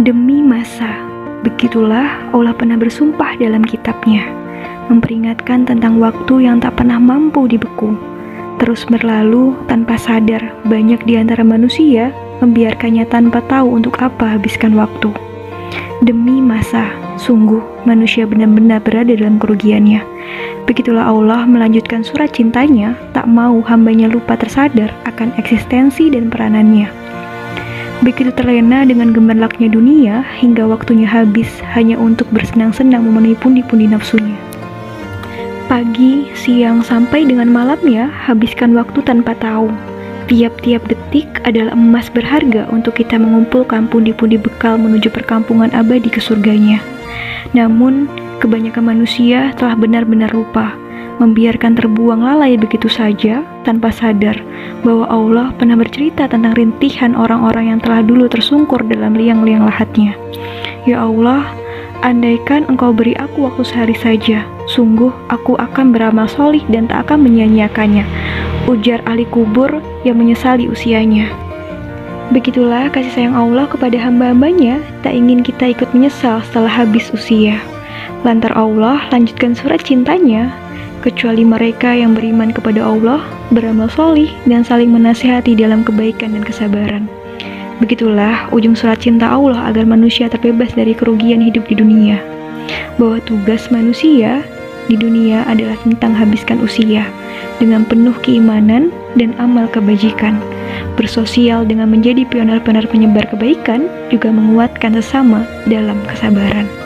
Demi masa, begitulah Allah pernah bersumpah dalam kitabnya, memperingatkan tentang waktu yang tak pernah mampu dibeku. Terus berlalu tanpa sadar, banyak di antara manusia membiarkannya tanpa tahu untuk apa habiskan waktu. Demi masa, sungguh manusia benar-benar berada dalam kerugiannya. Begitulah Allah melanjutkan surat cintanya, tak mau hambanya lupa tersadar akan eksistensi dan peranannya. Begitu terlena dengan gemerlaknya dunia, hingga waktunya habis hanya untuk bersenang-senang memenuhi pundi-pundi nafsunya. Pagi, siang, sampai dengan malamnya, habiskan waktu tanpa tahu. Tiap-tiap detik adalah emas berharga untuk kita mengumpulkan pundi-pundi bekal menuju perkampungan abadi ke surganya. Namun, Kebanyakan manusia telah benar-benar lupa, membiarkan terbuang lalai begitu saja tanpa sadar bahwa Allah pernah bercerita tentang rintihan orang-orang yang telah dulu tersungkur dalam liang-liang lahatnya. Ya Allah, andaikan engkau beri aku waktu sehari saja, sungguh aku akan beramal solih dan tak akan menyia-nyiakannya. Ujar ahli kubur yang menyesali usianya. Begitulah kasih sayang Allah kepada hamba-hambanya, tak ingin kita ikut menyesal setelah habis usia. Lantar Allah lanjutkan surat cintanya, kecuali mereka yang beriman kepada Allah, beramal solih, dan saling menasihati dalam kebaikan dan kesabaran. Begitulah ujung surat cinta Allah agar manusia terbebas dari kerugian hidup di dunia. Bahwa tugas manusia di dunia adalah tentang habiskan usia dengan penuh keimanan dan amal kebajikan. Bersosial dengan menjadi pioner-pioner penyebar kebaikan juga menguatkan sesama dalam kesabaran.